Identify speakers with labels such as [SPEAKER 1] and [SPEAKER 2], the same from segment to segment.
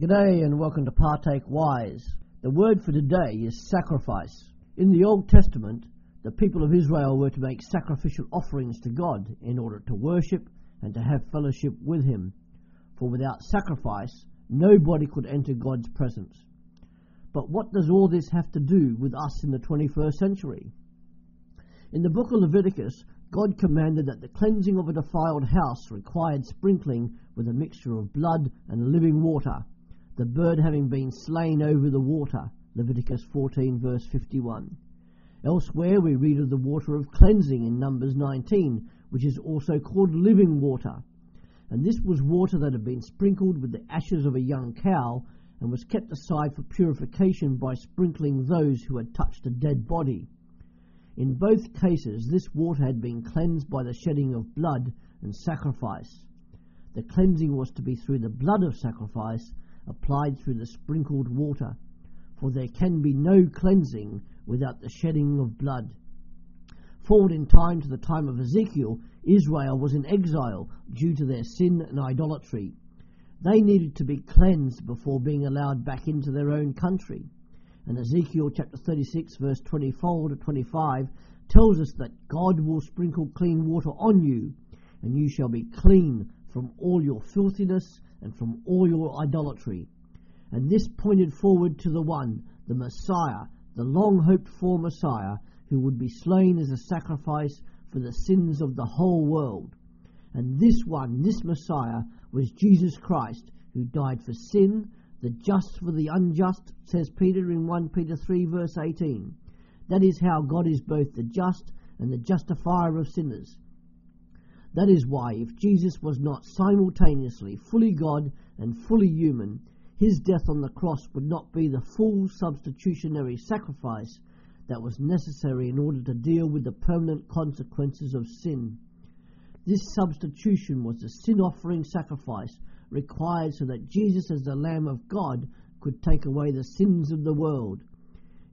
[SPEAKER 1] G'day and welcome to Partake Wise. The word for today is sacrifice. In the Old Testament, the people of Israel were to make sacrificial offerings to God in order to worship and to have fellowship with Him. For without sacrifice, nobody could enter God's presence. But what does all this have to do with us in the 21st century? In the book of Leviticus, God commanded that the cleansing of a defiled house required sprinkling with a mixture of blood and living water the bird having been slain over the water. Leviticus 14, verse 51. Elsewhere, we read of the water of cleansing in Numbers 19, which is also called living water. And this was water that had been sprinkled with the ashes of a young cow and was kept aside for purification by sprinkling those who had touched a dead body. In both cases, this water had been cleansed by the shedding of blood and sacrifice. The cleansing was to be through the blood of sacrifice applied through the sprinkled water, for there can be no cleansing without the shedding of blood. Forward in time to the time of Ezekiel, Israel was in exile due to their sin and idolatry. They needed to be cleansed before being allowed back into their own country. And Ezekiel chapter 36, verse 24 to 25, tells us that God will sprinkle clean water on you, and you shall be clean from all your filthiness and from all your idolatry. And this pointed forward to the one, the Messiah, the long hoped for Messiah, who would be slain as a sacrifice for the sins of the whole world. And this one, this Messiah, was Jesus Christ, who died for sin, the just for the unjust, says Peter in 1 Peter 3, verse 18. That is how God is both the just and the justifier of sinners. That is why, if Jesus was not simultaneously fully God and fully human, his death on the cross would not be the full substitutionary sacrifice that was necessary in order to deal with the permanent consequences of sin. This substitution was the sin offering sacrifice required so that Jesus, as the Lamb of God, could take away the sins of the world.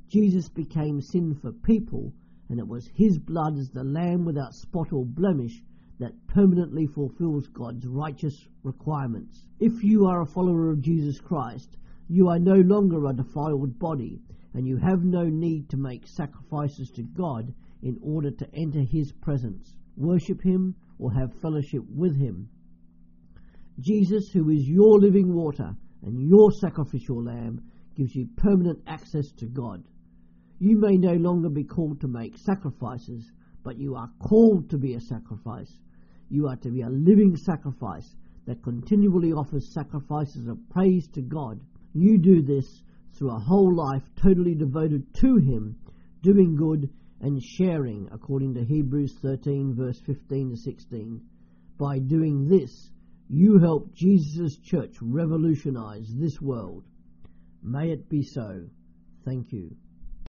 [SPEAKER 1] Jesus became sin for people, and it was his blood as the Lamb without spot or blemish that permanently fulfills God's righteous requirements. If you are a follower of Jesus Christ, you are no longer a defiled body, and you have no need to make sacrifices to God in order to enter His presence, worship Him, or have fellowship with Him. Jesus, who is your living water and your sacrificial lamb, gives you permanent access to God. You may no longer be called to make sacrifices, but you are called to be a sacrifice. You are to be a living sacrifice that continually offers sacrifices of praise to God. You do this through a whole life totally devoted to Him, doing good and sharing, according to Hebrews 13, verse 15 to 16. By doing this, you help Jesus' church revolutionize this world. May it be so. Thank you.